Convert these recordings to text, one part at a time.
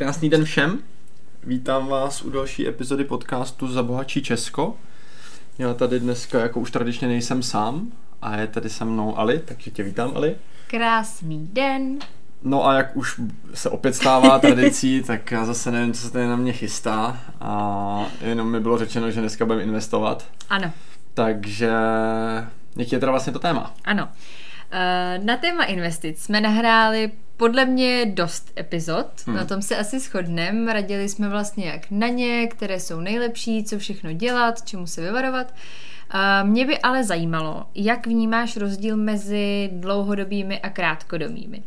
Krásný den všem. Vítám vás u další epizody podcastu Zabohačí Česko. Já tady dneska jako už tradičně nejsem sám a je tady se mnou Ali, takže tě vítám Ali. Krásný den. No a jak už se opět stává tradicí, tak já zase nevím, co se tady na mě chystá a jenom mi bylo řečeno, že dneska budeme investovat. Ano. Takže jaký je teda vlastně to téma? Ano. Eh, na téma investic jsme nahráli podle mě dost epizod, hmm. na tom se asi shodneme. Radili jsme vlastně jak na ně, které jsou nejlepší, co všechno dělat, čemu se vyvarovat. Mě by ale zajímalo, jak vnímáš rozdíl mezi dlouhodobými a krátkodobými.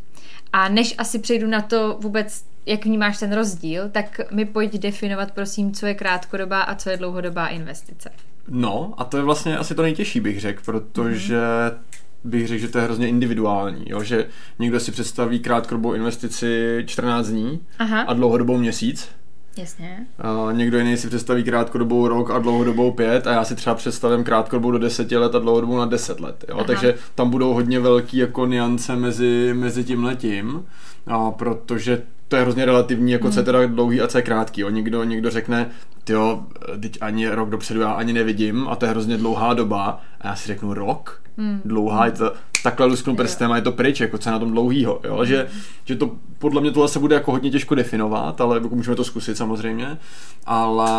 A než asi přejdu na to vůbec, jak vnímáš ten rozdíl, tak mi pojď definovat, prosím, co je krátkodobá a co je dlouhodobá investice. No, a to je vlastně asi to nejtěžší, bych řekl, protože mm-hmm bych řekl, že to je hrozně individuální, jo? že někdo si představí krátkodobou investici 14 dní Aha. a dlouhodobou měsíc. Jasně. A někdo jiný si představí krátkodobou rok a dlouhodobou pět a já si třeba představím krátkodobou do deseti let a dlouhodobou na deset let. Jo? Takže tam budou hodně velký jako niance mezi, mezi tím letím, a protože to je hrozně relativní, jako hmm. co je teda dlouhý a co je krátký. Jo. Někdo, někdo řekne, jo, teď ani rok dopředu já ani nevidím a to je hrozně dlouhá doba a já si řeknu rok? Hmm. Dlouhá, je to, takhle lusknu prstem a je to pryč, jako co je na tom dlouhýho, jo? Hmm. Že, že to podle mě tohle se bude jako hodně těžko definovat, ale jako můžeme to zkusit samozřejmě, ale,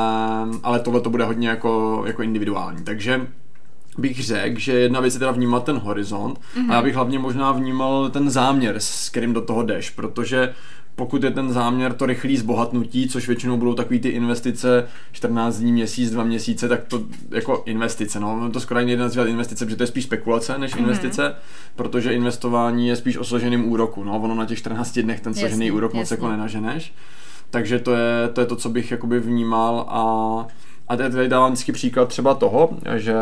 ale tohle to bude hodně jako, jako individuální, takže bych řekl, že jedna věc je teda vnímat ten horizont mm-hmm. a já bych hlavně možná vnímal ten záměr, s kterým do toho jdeš, protože pokud je ten záměr to rychlý zbohatnutí, což většinou budou takový ty investice 14 dní, měsíc, dva měsíce, tak to jako investice, no, to skoro nejde nazývat investice, protože to je spíš spekulace než mm-hmm. investice, protože investování je spíš o složeným úroku, no, ono na těch 14 dnech ten složený jasný, úrok jasný. moc jako nenaženeš, takže to je, to je to, co bych jakoby vnímal a a tady dávám vždycky příklad třeba toho, že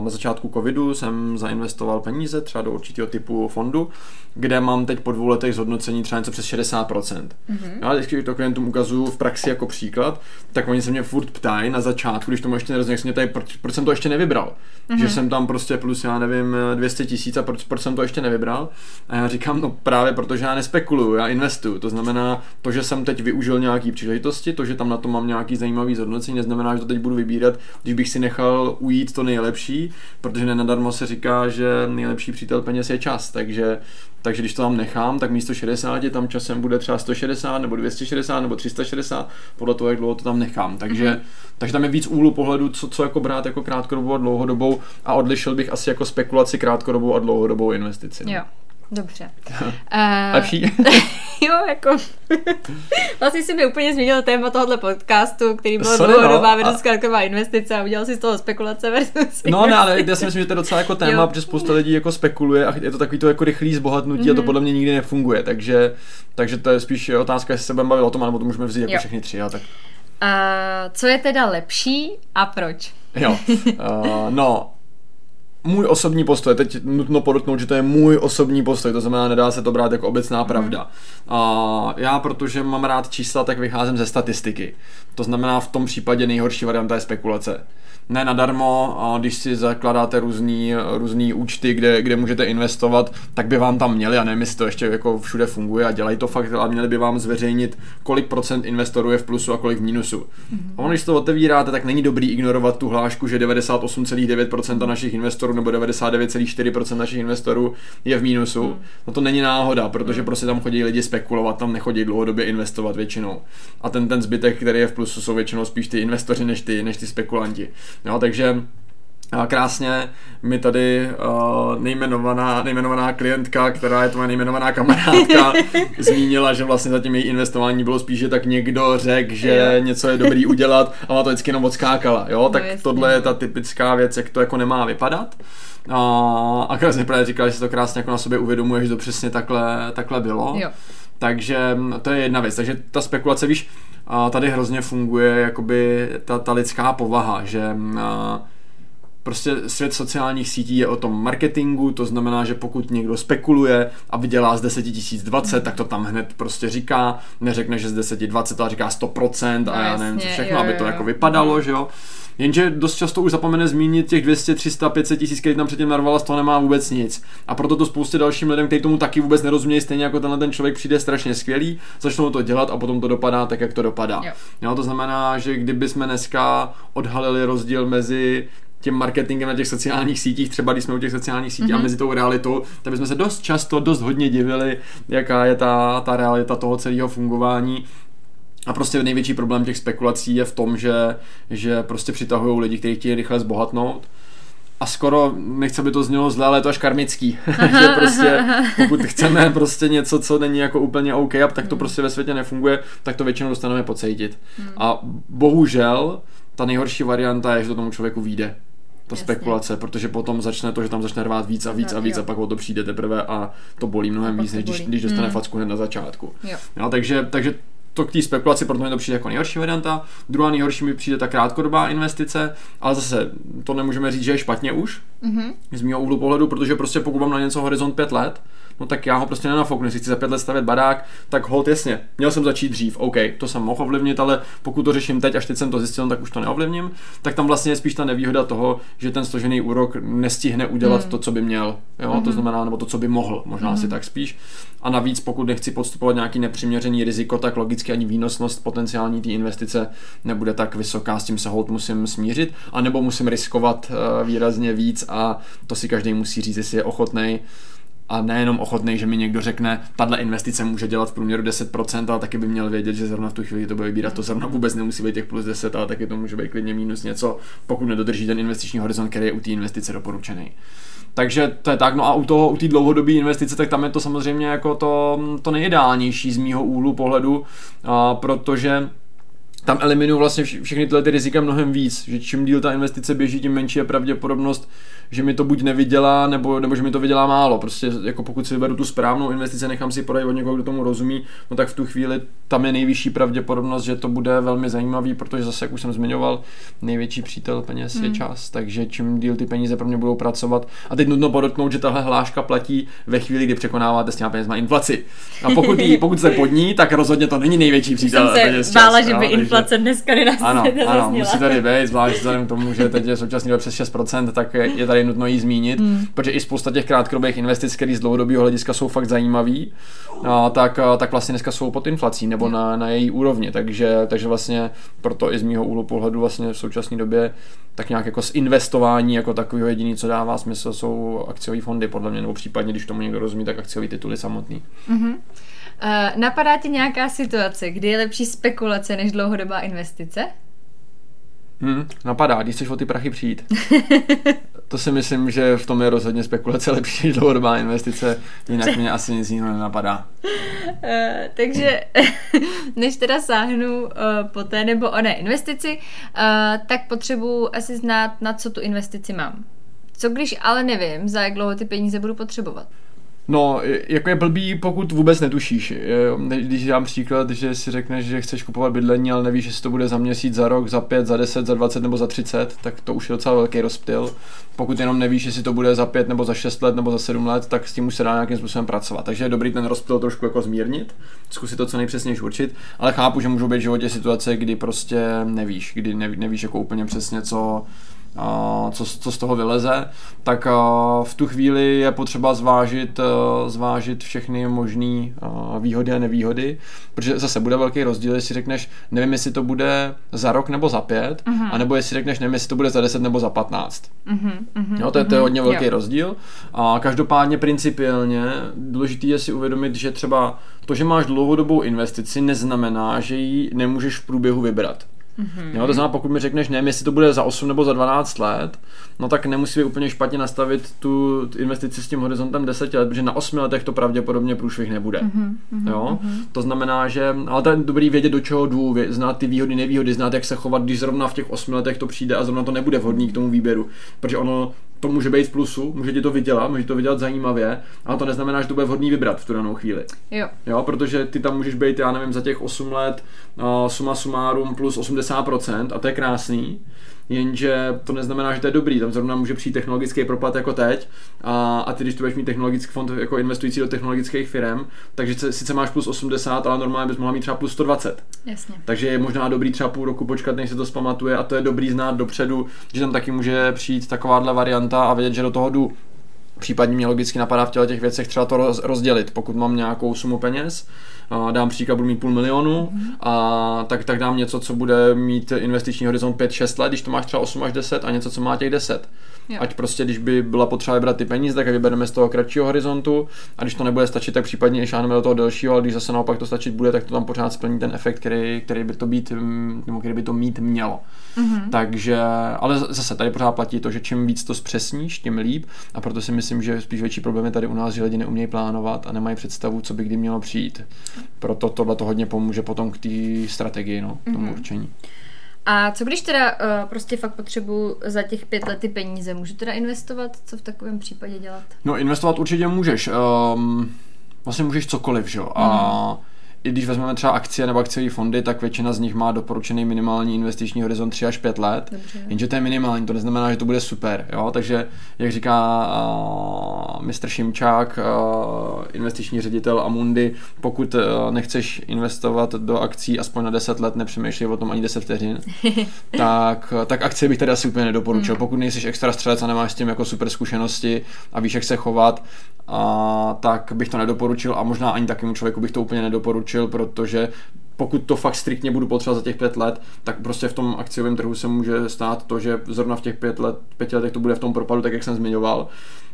na začátku covidu jsem zainvestoval peníze třeba do určitého typu fondu, kde mám teď po dvou letech zhodnocení třeba něco přes 60%. Mm-hmm. Já vždycky to klientům ukazuju v praxi jako příklad, tak oni se mě furt ptají na začátku, když tomu ještě nerozumím, jak mě tady, proč, proč, jsem to ještě nevybral. Mm-hmm. Že jsem tam prostě plus, já nevím, 200 tisíc a proč, proč jsem to ještě nevybral. A já říkám, no právě protože já nespekuluju, já investuju. To znamená, to, že jsem teď využil nějaký příležitosti, to, že tam na to mám nějaký zajímavý zhodnocení, neznamená, že to teď budu vybírat, když bych si nechal ujít to nejlepší, protože nenadarmo se říká, že nejlepší přítel peněz je čas, takže takže když to tam nechám, tak místo 60 tam časem bude třeba 160 nebo 260 nebo 360, podle toho, jak dlouho to tam nechám. Takže, mm-hmm. takže tam je víc úhlu pohledu, co, co jako brát jako krátkodobou a dlouhodobou a odlišil bych asi jako spekulaci krátkodobou a dlouhodobou investici. No. Jo. Dobře. uh, Lepší? jo, jako... vlastně si mi úplně změnil téma tohohle podcastu, který byl Sorry, dlouhodobá no, versus krátková investice a udělal si z toho spekulace versus No ne, ale já si myslím, že to je docela jako téma, jo. protože spousta lidí jako spekuluje a je to takový to jako rychlý zbohatnutí mm-hmm. a to mhm. podle mě nikdy nefunguje, takže, takže to je spíš otázka, jestli se budeme bavit o tom, nebo to můžeme vzít jako jo. všechny tři. A tak. Uh, co je teda lepší a proč? Jo, uh, no, můj osobní postoj, teď nutno podotknout, že to je můj osobní postoj, to znamená, nedá se to brát jako obecná pravda. A já, protože mám rád čísla, tak vycházím ze statistiky. To znamená, v tom případě nejhorší varianta je spekulace ne nadarmo, a když si zakladáte různý, různý účty, kde, kde můžete investovat, tak by vám tam měli, a nevím, jestli to ještě jako všude funguje a dělají to fakt, ale měli by vám zveřejnit, kolik procent investorů je v plusu a kolik v mínusu. Mm-hmm. A ono, když to otevíráte, tak není dobrý ignorovat tu hlášku, že 98,9% našich investorů nebo 99,4% našich investorů je v mínusu. Mm. No to není náhoda, protože mm. prostě tam chodí lidi spekulovat, tam nechodí dlouhodobě investovat většinou. A ten, ten zbytek, který je v plusu, jsou většinou spíš ty investoři než ty, než ty spekulanti. Jo, takže krásně mi tady uh, nejmenovaná, nejmenovaná klientka, která je tvoje nejmenovaná kamarádka, zmínila, že vlastně zatím její investování bylo spíš, že tak někdo řekl, že jo. něco je dobrý udělat a ona to vždycky jenom odskákala, jo, no, tak jasný. tohle je ta typická věc, jak to jako nemá vypadat. A, a krásně právě říkala, že si to krásně jako na sobě uvědomuje, že to přesně takhle, takhle bylo. Jo. Takže to je jedna věc. Takže ta spekulace, víš, tady hrozně funguje jakoby ta, ta lidská povaha, že Prostě svět sociálních sítí je o tom marketingu, to znamená, že pokud někdo spekuluje a vydělá z 10 000 20, tak to tam hned prostě říká, neřekne, že z 10 20, ale říká 100% a No, já nevím, co všechno, jo, aby to jo, jako jo. vypadalo, že jo. Jenže dost často už zapomene zmínit těch 200, 300, 500 tisíc, který tam předtím narvala, z toho nemá vůbec nic. A proto to spoustě dalším lidem, kteří tomu taky vůbec nerozumějí, stejně jako tenhle ten člověk přijde strašně skvělý, začnou to dělat a potom to dopadá tak, jak to dopadá. Jo. Jo, to znamená, že kdyby jsme dneska odhalili rozdíl mezi tím marketingem na těch sociálních sítích, třeba když jsme u těch sociálních sítích mm-hmm. a mezi tou realitou, tak bychom se dost často, dost hodně divili, jaká je ta, ta realita toho celého fungování. A prostě největší problém těch spekulací je v tom, že, že prostě přitahují lidi, kteří chtějí rychle zbohatnout. A skoro, nechci, aby to znělo zle, ale je to až karmický. že prostě, pokud chceme prostě něco, co není jako úplně OK, a tak to prostě ve světě nefunguje, tak to většinou dostaneme pocítit. A bohužel, ta nejhorší varianta je, že to tomu člověku vyjde. Ta Jasně. spekulace, protože potom začne to, že tam začne rvát víc a víc No, a víc jo. a pak o to přijde teprve a to bolí mnohem víc, než když, když dostane Hmm. facku hned na začátku. Jo. Jo, takže, takže to k té spekulaci, proto mi to přijde jako nejhorší varianta. Druhá nejhorší mi přijde ta krátkodobá investice, ale zase to nemůžeme říct, že je špatně už, Mhm. z mého úhlu pohledu, protože prostě pokud mám na něco horizont 5 let, no tak já ho prostě nenafouknu. Jestli chci za 5 let stavět barák, tak hold jasně. Měl jsem začít dřív, OK, to jsem mohl ovlivnit, ale pokud to řeším teď, až teď jsem to zjistil, tak už to neovlivním. Tak tam vlastně je spíš ta nevýhoda toho, že ten složený úrok nestihne udělat Hmm. to, co by měl. Jo? To znamená, nebo to, co by mohl, možná asi tak spíš. A navíc, pokud nechci podstupovat nějaký nepřiměřený riziko, tak logicky ani výnosnost potenciální té investice nebude tak vysoká, s tím se hold musím smířit, anebo musím riskovat eh, výrazně víc a to si každý musí říct, jestli je ochotný a nejenom ochotný, že mi někdo řekne, tahle investice může dělat v průměru 10%, ale taky by měl vědět, že zrovna v tu chvíli to bude vybírat. To zrovna vůbec nemusí být těch plus 10, ale taky to může být klidně minus něco, pokud nedodrží ten investiční horizont, který je u té investice doporučený. Takže to je tak, no a u toho, u té dlouhodobé investice, tak tam je to samozřejmě jako to, to nejideálnější z mýho úhlu pohledu, a protože tam eliminuju vlastně vš- všechny tyhle ty rizika mnohem víc, že čím díl ta investice běží, tím menší je pravděpodobnost, že mi to buď nevydělá, nebo, nebo že mi to vydělá málo. Prostě jako pokud si vyberu tu správnou investici, nechám si poradit od někoho, kdo tomu rozumí, no tak v tu chvíli tam je nejvyšší pravděpodobnost, že to bude velmi zajímavý, protože zase, jak už jsem zmiňoval, největší přítel peněz je čas, takže čím díl ty peníze pro mě budou pracovat. A teď nutno podotknout, že tahle hláška platí ve chvíli, kdy překonáváte s těma penězma inflaci. A pokud, jí, pokud jste pod ní, tak rozhodně to není největší přítel Jsem se peněz čas, bála, že by inflace dneska nenaz- ano, ano, musí tady být, zvlášť vzhledem k tomu, že teď je současný doba přes 6%, tak je tady nutno jí zmínit, hmm. protože i spousta těch krátkodobých investic, které z dlouhodobého hlediska jsou fakt zajímavý, a, tak, a, tak vlastně dneska jsou pod inflací nebo na, na její úrovni, takže, takže vlastně proto i z mýho úhlu pohledu vlastně v současné době tak nějak jako z investování jako takového jediný, co dává smysl, jsou akciové fondy podle mě, nebo případně, když tomu někdo rozumí, tak akciové tituly samotný. Uh, napadá ti nějaká situace, kdy je lepší spekulace než dlouhodobá investice? Hmm, napadá, když chceš o ty prachy přijít. To si myslím, že v tom je rozhodně spekulace lepší než dlouhodobá investice, jinak mě asi nic jiného nenapadá. Uh, takže než teda sáhnu uh, po té nebo oné investici, uh, tak potřebuji asi znát, na co tu investici mám. Co když ale nevím, za jak dlouho ty peníze budu potřebovat? No, jako je blbý, pokud vůbec netušíš. Když dám příklad, že si řekneš, že chceš kupovat bydlení, ale nevíš, jestli to bude za měsíc, za rok, za pět, za deset, za dvacet nebo za třicet, tak to už je docela velký rozptyl. Pokud jenom nevíš, jestli to bude za pět nebo za šest let nebo za sedm let, tak s tím už se dá nějakým způsobem pracovat. Takže je dobrý ten rozptyl trošku jako zmírnit, zkusit to co nejpřesněji určit, ale chápu, že můžou být v životě situace, kdy prostě nevíš, kdy neví, nevíš jako úplně přesně, co, co, co z toho vyleze, tak v tu chvíli je potřeba zvážit, zvážit všechny možné výhody a nevýhody, protože zase bude velký rozdíl, jestli řekneš, nevím, jestli to bude za rok nebo za pět, uh-huh. anebo jestli řekneš, nevím, jestli to bude za deset nebo za patnáct. Uh-huh, uh-huh, Jo, to, je, to je hodně velký jo. rozdíl. A každopádně principiálně důležité je si uvědomit, že třeba to, že máš dlouhodobou investici, neznamená, že ji nemůžeš v průběhu vybrat. Mm-hmm. Jo, to znamená, pokud mi řekneš, nevím, jestli to bude za 8 nebo za 12 let, no tak nemusí být úplně špatně nastavit tu investici s tím horizontem 10 let, protože na 8 letech to pravděpodobně průšvih nebude. Mm-hmm. Jo? To znamená, že, ale to je dobrý vědět, do čeho jdu, znát ty výhody, nevýhody, znát, jak se chovat, když zrovna v těch 8 letech to přijde a zrovna to nebude vhodný k tomu výběru. Protože ono to může být v plusu, může ti to vydělat, může to vydělat zajímavě, ale to neznamená, že to bude vhodný vybrat v tu danou chvíli. Jo. Jo, protože ty tam můžeš být, já nevím, za těch 8 let uh, suma sumárum plus 80% a to je krásný. Jenže to neznamená, že to je dobrý, tam zrovna může přijít technologický propad jako teď a, a ty, když tu budeš mít technologický fond jako investující do technologických firm, takže sice máš plus 80, ale normálně bys mohla mít třeba plus 120. Jasně. Takže je možná dobrý třeba půl roku počkat, než se to zpamatuje a to je dobrý znát dopředu, že tam taky může přijít takováhle varianta a vědět, že do toho jdu Případně mě logicky napadá v těle těch věcech třeba to rozdělit. Pokud mám nějakou sumu peněz, dám příklad, budu mít půl milionu, mm-hmm. a tak, tak dám něco, co bude mít investiční horizont 5-6 let, když to máš třeba 8 až 10 a něco, co má těch 10. Jo. Ať prostě, když by byla potřeba vybrat ty peníze, tak je vybereme z toho kratšího horizontu a když to nebude stačit, tak případně i šáneme do toho delšího, ale když zase naopak to stačit bude, tak to tam pořád splní ten efekt, který, který by to být, mm, nebo který by to mít mělo. Mm-hmm. Takže, ale zase tady pořád platí to, že čím víc to zpřesníš, tím líp a proto si myslím, že spíš větší problém je tady u nás, že lidi neumějí plánovat a nemají představu, co by kdy mělo přijít. Proto tohle to hodně pomůže potom k té strategii, no, tomu mm-hmm. určení. A co když teda uh, prostě fakt potřebuji za těch pět let ty peníze? Můžu teda investovat? Co v takovém případě dělat? No investovat určitě můžeš. Um, vlastně můžeš cokoliv, že jo? Mm. A mhm i když vezmeme třeba akcie nebo akciové fondy, tak většina z nich má doporučený minimální investiční horizont 3 až 5 let. Dobře. Jenže to je minimální, to neznamená, že to bude super. Jo? Takže, jak říká uh, mistr Šimčák, uh, investiční ředitel Amundi, pokud uh, nechceš investovat do akcí aspoň na 10 let, nepřemýšlej o tom ani 10 vteřin, tak, tak akcie bych tady asi úplně nedoporučil. Mm. Pokud nejsi extra střelec a nemáš s tím jako super zkušenosti a víš, jak se chovat, a, tak bych to nedoporučil a možná ani takému člověku bych to úplně nedoporučil, protože pokud to fakt striktně budu potřebovat za těch pět let, tak prostě v tom akciovém trhu se může stát to, že zrovna v těch pět let, pěti letech to bude v tom propadu, tak jak jsem zmiňoval.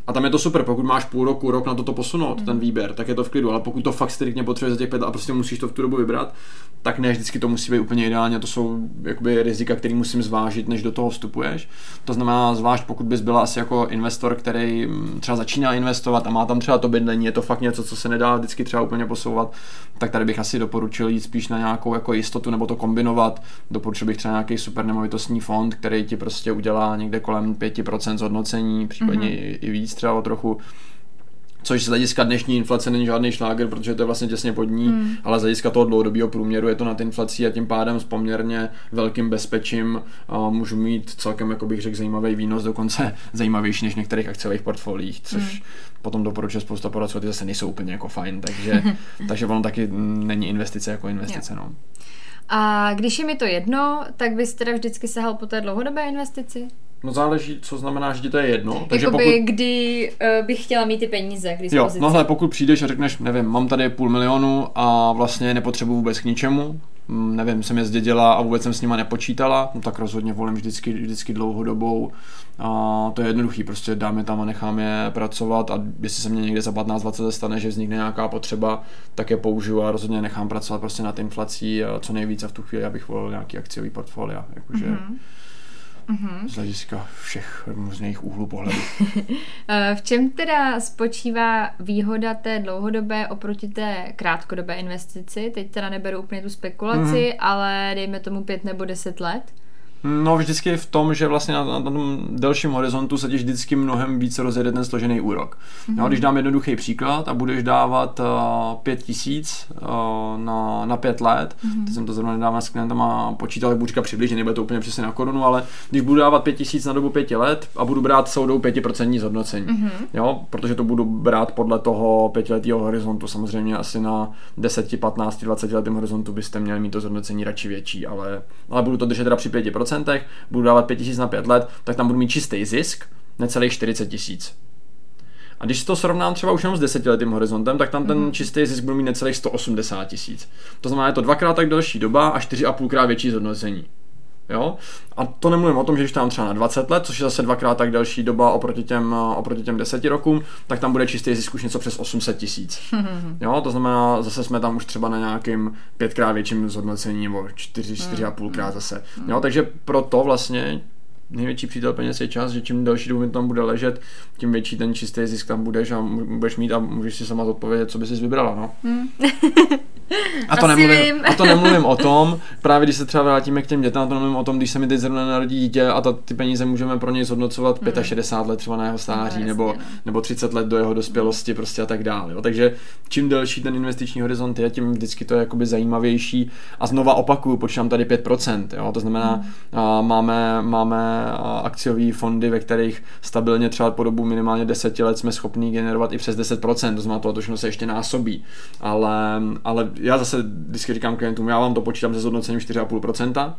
A tam je to super, pokud máš půl roku, rok na toto posunout, mm. ten výběr, tak je to v klidu, ale pokud to fakt striktně potřebuješ za těch pět a prostě musíš to v tu dobu vybrat, tak ne vždycky to musí být úplně ideálně, to jsou jakoby rizika, které musím zvážit, než do toho vstupuješ. To znamená, zvlášť pokud bys byla asi jako investor, který mm, třeba začíná investovat a má tam třeba to bydlení, je to fakt něco, co se nedá vždycky třeba úplně posouvat, tak tady bych asi doporučil jít spíš na nějakou jako jistotu nebo to kombinovat. Doporučil bych třeba nějaký super nemovitostní fond, který ti prostě udělá někde kolem 5% zhodnocení, případně mm-hmm. i víc třeba o trochu což z hlediska dnešní inflace není žádný šláger, protože to je vlastně těsně pod ní, mm. ale z hlediska toho dlouhodobého průměru je to nad inflací a tím pádem s poměrně velkým bezpečím uh, můžu mít celkem, jako bych řekl, zajímavý výnos, dokonce zajímavější než v některých akciových portfoliích, což mm. potom doporučuje spousta poradců, ty zase nejsou úplně jako fajn, takže, takže ono taky není investice jako investice. No. A když je mi to jedno, tak bys teda vždycky sahal po té dlouhodobé investici? No záleží, co znamená, že ti to je jedno. Takže Jakoby, pokud... kdy uh, bych chtěla mít ty peníze k dispozici. Jo, no hle, pokud přijdeš a řekneš, nevím, mám tady půl milionu a vlastně nepotřebuji vůbec k ničemu, mm, nevím, jsem je zdědila a vůbec jsem s nima nepočítala, no tak rozhodně volím vždycky, vždycky dlouhodobou. A to je jednoduchý, prostě dáme tam a necháme je pracovat a jestli se mě někde za 15-20 stane, že vznikne nějaká potřeba, tak je použiju a rozhodně nechám pracovat prostě nad inflací a co nejvíce v tu chvíli, abych volil nějaký akciový portfolio. Jakože, mm-hmm mm-hmm. z hlediska všech různých úhlů pohledu. Eh, v čem teda spočívá výhoda té dlouhodobé oproti té krátkodobé investici? Teď teda neberu úplně tu spekulaci, mm-hmm. ale dejme tomu pět nebo deset let. No vždycky v tom, že vlastně na, na tom delším horizontu se ti vždycky mnohem více rozjede ten složený úrok. Mm-hmm. No, když dám jednoduchý příklad a budeš dávat uh, pět tisíc uh, na, na pět let, mm-hmm. teď jsem to zrovna nedávno s klientama počítal, budu říkat přibližně, nebude to úplně přesně na korunu, ale když budu dávat pět tisíc na dobu pěti let a budu brát soudou pětiprocentní zhodnocení, mm-hmm. jo, protože to budu brát podle toho pětiletého horizontu, samozřejmě asi na 10, 15, 20 letém horizontu byste měli mít to zhodnocení radši větší, ale, ale budu to držet teda při 5%, budu dávat 5000 na 5 let, tak tam budu mít čistý zisk, necelých 40 tisíc. A když to srovnám třeba už jenom s desetiletým horizontem, tak tam ten mm. čistý zisk budu mít necelých 180 tisíc. To znamená, je to dvakrát tak delší doba a 4,5 krát větší zhodnocení. Jo? A to nemluvím o tom, že když tam třeba na 20 let, což je zase dvakrát tak delší doba oproti těm, oproti těm 10 rokům, tak tam bude čistý zisk už něco přes 800 tisíc. Jo? To znamená, zase jsme tam už třeba na nějakým pětkrát větším zhodnocení nebo 4, 4,5 krát zase. Jo? Takže proto vlastně největší přítel peněz je čas, že čím delší dobu tam bude ležet, tím větší ten čistý zisk tam budeš a budeš mít a můžeš si sama odpovědět, co bys si vybrala. No. Hmm. A to, nemluvím, a to nemluvím o tom, právě když se třeba vrátíme k těm dětem, to nemluvím o tom, když se mi teď zrovna narodí dítě a ta, ty peníze můžeme pro něj zhodnocovat hmm. 65 let třeba na jeho stáří no, nebo, no. nebo 30 let do jeho dospělosti prostě a tak dále. Jo. Takže čím delší ten investiční horizont je, tím vždycky to je jakoby zajímavější. A znova opakuju, počítám tady 5%. Jo. To znamená, hmm. a, máme, máme akciové fondy, ve kterých stabilně třeba po dobu minimálně 10 let jsme schopni generovat i přes 10%. To znamená, to letošnost se ještě násobí. Ale, ale já zase vždycky říkám klientům, já vám to počítám se zhodnocením 4,5%,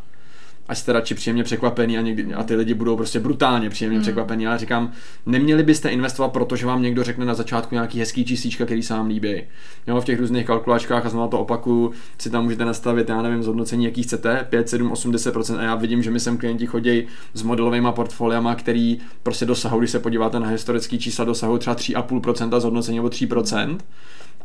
ať jste radši příjemně překvapený a, někdy, a ty lidi budou prostě brutálně příjemně mm. překvapený. Ale říkám, neměli byste investovat, protože vám někdo řekne na začátku nějaký hezký čísíčka, který se vám líbí. Jo, v těch různých kalkulačkách a znovu to opakuju, si tam můžete nastavit, já nevím, zhodnocení, jaký chcete, 5, 7, 80%. A já vidím, že mi sem klienti chodí s modelovými portfoliama, který prostě dosahují, když se podíváte na historický čísla, dosahují třeba 3,5% zhodnocení nebo 3%,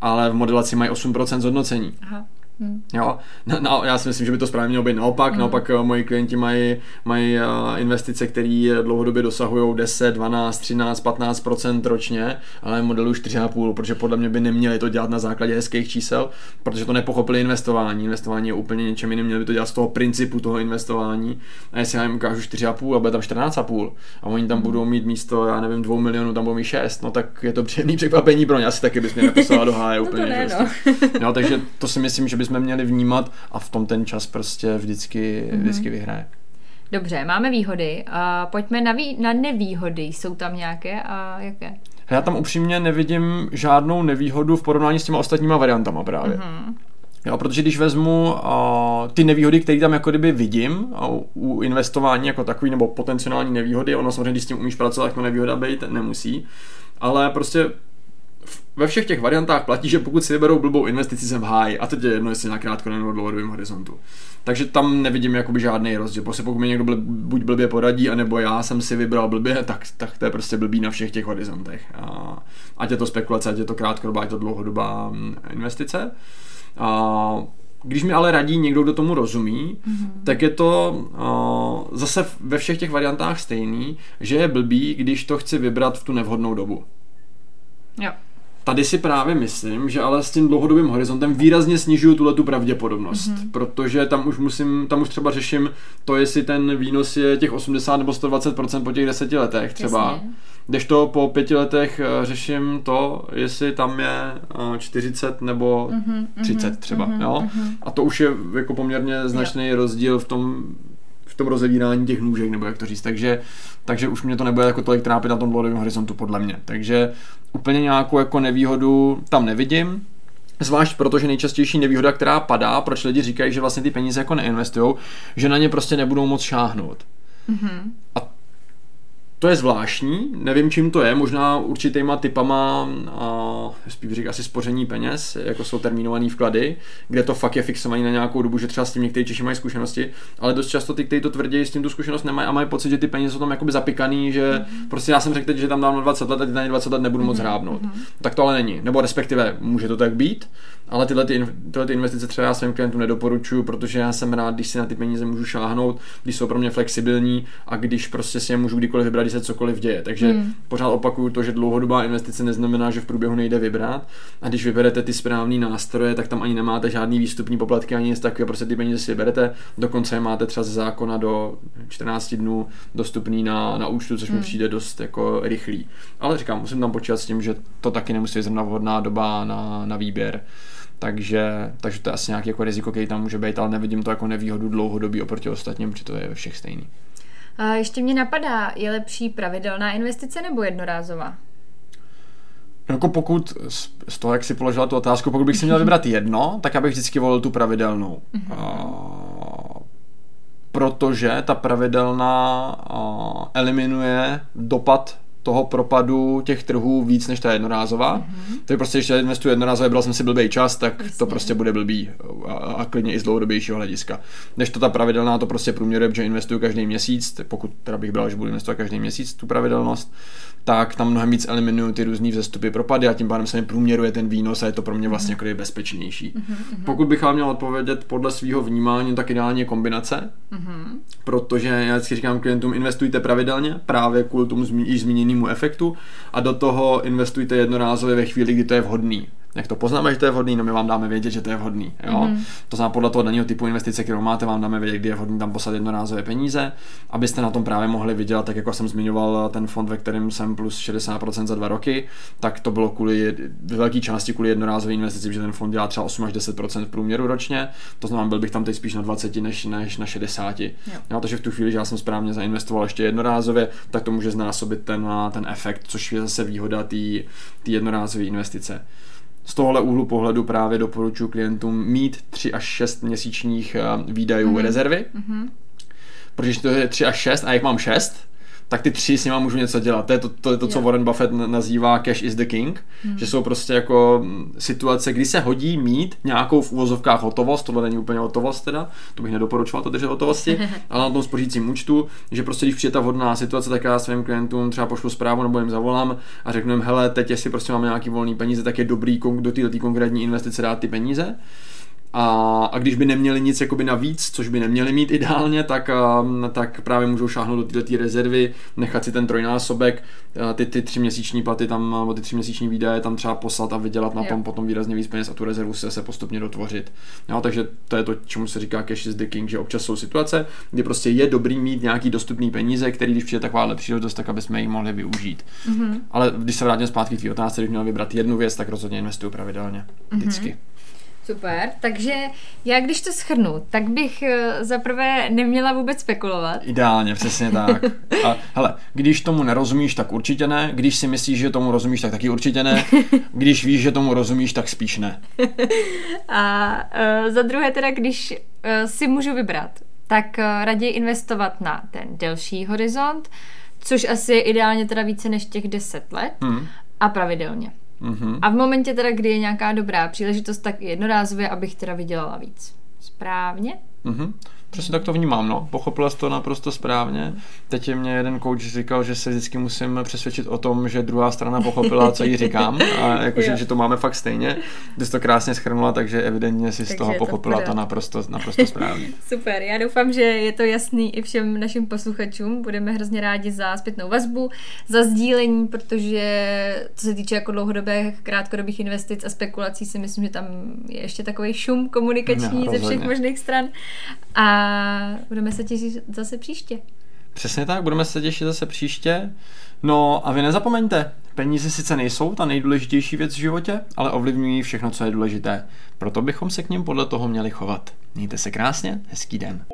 ale v modelaci mají 8% zhodnocení. Aha. Hmm. Jo, no, no, já si myslím, že by to správně mělo být naopak. Hmm. Naopak eh, moji klienti mají, mají eh, investice, které dlouhodobě dosahují 10, 12, 13, 15% ročně, ale modelu 4,5, protože podle mě by neměli to dělat na základě hezkých čísel, protože to nepochopili investování. Investování je úplně něčem jiným, měli by to dělat z toho principu toho investování. A jestli já jim ukážu 4,5 a bude tam 14,5 a oni tam hmm. budou mít místo, já nevím, 2 milionů, tam budou mít 6, no tak je to příjemný překvapení pro ně. Asi taky bys mě neposlala do háje úplně. to ne, no. no. takže to si myslím, že bychom měli vnímat a v tom ten čas prostě vždycky, mm-hmm. vždycky vyhraje. Dobře, máme výhody. A pojďme na, vý, na nevýhody. Jsou tam nějaké a jaké? Já tam upřímně nevidím žádnou nevýhodu v porovnání s těma ostatníma variantama právě. Mm-hmm. Jo, protože když vezmu uh, ty nevýhody, které tam jako kdyby vidím uh, u investování jako takový, nebo potenciální nevýhody, ono samozřejmě, když s tím umíš pracovat, jako nevýhoda být, nemusí, ale prostě ve všech těch variantách platí, že pokud si vyberou blbou investici, jsem v háji a teď je jedno, jestli na krátko nebo dlouhodobém horizontu. Takže tam nevidím jakoby žádný rozdíl. Prostě pokud mi někdo bl- buď blbě poradí, anebo já jsem si vybral blbě, tak, tak to je prostě blbý na všech těch horizontech. A, ať je to spekulace, ať je to krátkodobá, ať je to dlouhodobá mm, investice. A, když mi ale radí někdo, kdo tomu rozumí, mm-hmm. tak je to uh, zase ve všech těch variantách stejný, že je blbý, když to chci vybrat v tu nevhodnou dobu. Jo. Tady si právě myslím, že ale s tím dlouhodobým horizontem výrazně snižuju tuhle tu pravděpodobnost, mm-hmm. protože tam už musím, tam už třeba řeším to, jestli ten výnos je těch 80 nebo 120% po těch deseti letech třeba. Když to po pěti letech eh, řeším to, jestli tam je 40 eh, nebo mm-hmm, 30 třeba, mm-hmm, jo? Mm-hmm. A to už je jako poměrně značný jo. rozdíl v tom, v tom rozevírání těch nůžek, nebo jak to říct. Takže, takže už mě to nebude jako tolik trápit na tom dlouhodobém horizontu, podle mě. Takže úplně nějakou jako nevýhodu tam nevidím. Zvlášť protože nejčastější nevýhoda, která padá, proč lidi říkají, že vlastně ty peníze jako neinvestují, že na ně prostě nebudou moc šáhnout. Mm-hmm. A to je zvláštní, nevím čím to je, možná určitýma typama, a, spíš řík asi spoření peněz, jako jsou termínované vklady, kde to fakt je fixované na nějakou dobu, že třeba s tím někteří Češi mají zkušenosti, ale dost často ty, kteří to tvrdí, s tím tu zkušenost nemají a mají pocit, že ty peníze jsou tam jakoby zapikaný, že mm-hmm. prostě já jsem řekl teď, že tam dám na 20 let a ty na 20 let nebudu mm-hmm. moc mhm, hrábnout. Mm-hmm. Tak to ale není. Nebo respektive může to tak být, ale tyhle, ty, tyhle ty investice třeba já svým klientům nedoporučuju, protože já jsem rád, když si na ty peníze můžu šáhnout, když jsou pro mě flexibilní a když prostě si je můžu kdykoliv vybrat, když se cokoliv děje. Takže hmm. pořád opakuju to, že dlouhodobá investice neznamená, že v průběhu nejde vybrat. A když vyberete ty správné nástroje, tak tam ani nemáte žádný výstupní poplatky, ani nic takového, prostě ty peníze si vyberete. Dokonce je máte třeba ze zákona do 14 dnů dostupný na, na účtu, což hmm. mi přijde dost jako rychlý. Ale říkám, musím tam počítat s tím, že to taky nemusí být zrovna vhodná doba na, na výběr. Takže, takže to je asi nějaký jako riziko, který tam může být, ale nevidím to jako nevýhodu dlouhodobý oproti ostatním, protože to je ve všech stejný. A ještě mě napadá, je lepší pravidelná investice nebo jednorázová? Jako pokud z toho, jak si položila tu otázku, pokud bych si měl vybrat jedno, tak abych vždycky volil tu pravidelnou. Uh, protože ta pravidelná uh, eliminuje dopad toho propadu těch trhů víc než ta jednorázová. Mm-hmm. Takže prostě, když investuji jednorázově, bral jsem si blbý čas, tak Jasně. to prostě bude blbý a, a klidně i z dlouhodobějšího hlediska. Než to ta pravidelná, to prostě průměruje, že investuju každý měsíc, pokud teda bych bral, že budu investovat každý měsíc tu pravidelnost, tak tam mnohem víc eliminuju ty různý vzestupy propady a tím pádem se mi průměruje ten výnos a je to pro mě vlastně mm-hmm. jako bezpečnější. Mm-hmm. Pokud bych vám měl odpovědět podle svého vnímání, tak ideálně kombinace, mm-hmm. protože já vždycky říkám klientům, investujte pravidelně, právě kvůli tomu již zmíněnému efektu a do toho investujte jednorázově ve chvíli, kdy to je vhodný. Jak to poznáme, že to je vhodný, no my vám dáme vědět, že to je vhodný. Jo? Mm-hmm. To znamená podle toho daného typu investice, kterou máte, vám dáme vědět, kdy je vhodný tam poslat jednorázové peníze, abyste na tom právě mohli vydělat, tak jako jsem zmiňoval ten fond, ve kterém jsem plus 60% za dva roky, tak to bylo kvůli velké části kvůli jednorázové investici, že ten fond dělá třeba 8 až 10% v průměru ročně, to znamená, byl bych tam teď spíš na 20 než, než na 60. Jo. Jo, takže v tu chvíli, že já jsem správně zainvestoval ještě jednorázově, tak to může znásobit ten, ten efekt, což je zase výhoda té jednorázové investice. Z tohohle úhlu pohledu právě doporučuji klientům mít 3 až 6 měsíčních eh, výdajů mm-hmm. rezervy, mm-hmm. protože to je 3 až 6 a jak mám 6, tak ty tři s nima můžu něco dělat. To je to, to, je to co Warren Buffett nazývá cash is the king, hmm. že jsou prostě jako situace, kdy se hodí mít nějakou v úvozovkách hotovost, tohle není úplně hotovost teda, to bych nedoporučoval to držet hotovosti, ale na tom spořícím účtu, že prostě když přijde ta vhodná situace, tak já svým klientům třeba pošlu zprávu nebo jim zavolám a řeknu jim, hele, teď jestli prostě máme nějaký volný peníze, tak je dobrý do této konkrétní investice dát ty peníze. A, a když by neměli nic jakoby navíc, což by neměli mít ideálně, tak, um, tak právě můžou šáhnout do této rezervy, nechat si ten trojnásobek, uh, ty, ty tři měsíční platy tam, nebo ty tři měsíční výdaje tam třeba poslat a vydělat na jo. tom potom výrazně víc peněz a tu rezervu se, se postupně dotvořit. Jo, takže to je to, čemu se říká cash is the king, že občas jsou situace, kdy prostě je dobrý mít nějaký dostupný peníze, který když přijde taková příležitost, tak aby jsme ji mohli využít. Mm-hmm. Ale když se vrátím zpátky k té otázce, když měl vybrat jednu věc, tak rozhodně investuju pravidelně. Vždycky. Mm-hmm. Super, takže já když to schrnu, tak bych eh, zaprvé neměla vůbec spekulovat. Ideálně, přesně tak. A hele, když tomu nerozumíš, tak určitě ne. Když si myslíš, že tomu rozumíš, tak taky určitě ne. Když víš, že tomu rozumíš, tak spíš ne. A uh, za druhé teda, když uh, si můžu vybrat, tak uh, raději investovat na ten delší horizont, což asi je ideálně teda více než těch 10 let hmm. a pravidelně. Mm-hmm. A v momentě teda, kdy je nějaká dobrá příležitost, tak jednorázově, abych teda vydělala víc. Správně? Mm-hmm. Přesně tak to vnímám, no. Pochopila jsi to naprosto správně. Teď mě jeden coach říkal, že se vždycky musím přesvědčit o tom, že druhá strana pochopila, co jí říkám a jakože, že to máme fakt stejně. Ty jsi to krásně schrnula, takže evidentně si z toho pochopila to, to naprosto, naprosto správně. Super, já doufám, že je to jasný i všem našim posluchačům. Budeme hrozně rádi za zpětnou vazbu, za sdílení, protože co se týče jako dlouhodobých, krátkodobých investic a spekulací, si myslím, že tam je ještě takový šum komunikační no, ze všech možných stran. Budeme se těšit zase příště. Přesně tak, budeme se těšit zase příště. No a vy nezapomeňte, peníze sice nejsou ta nejdůležitější věc v životě, ale ovlivňují všechno, co je důležité. Proto bychom se k ním podle toho měli chovat. Mějte se krásně, hezký den.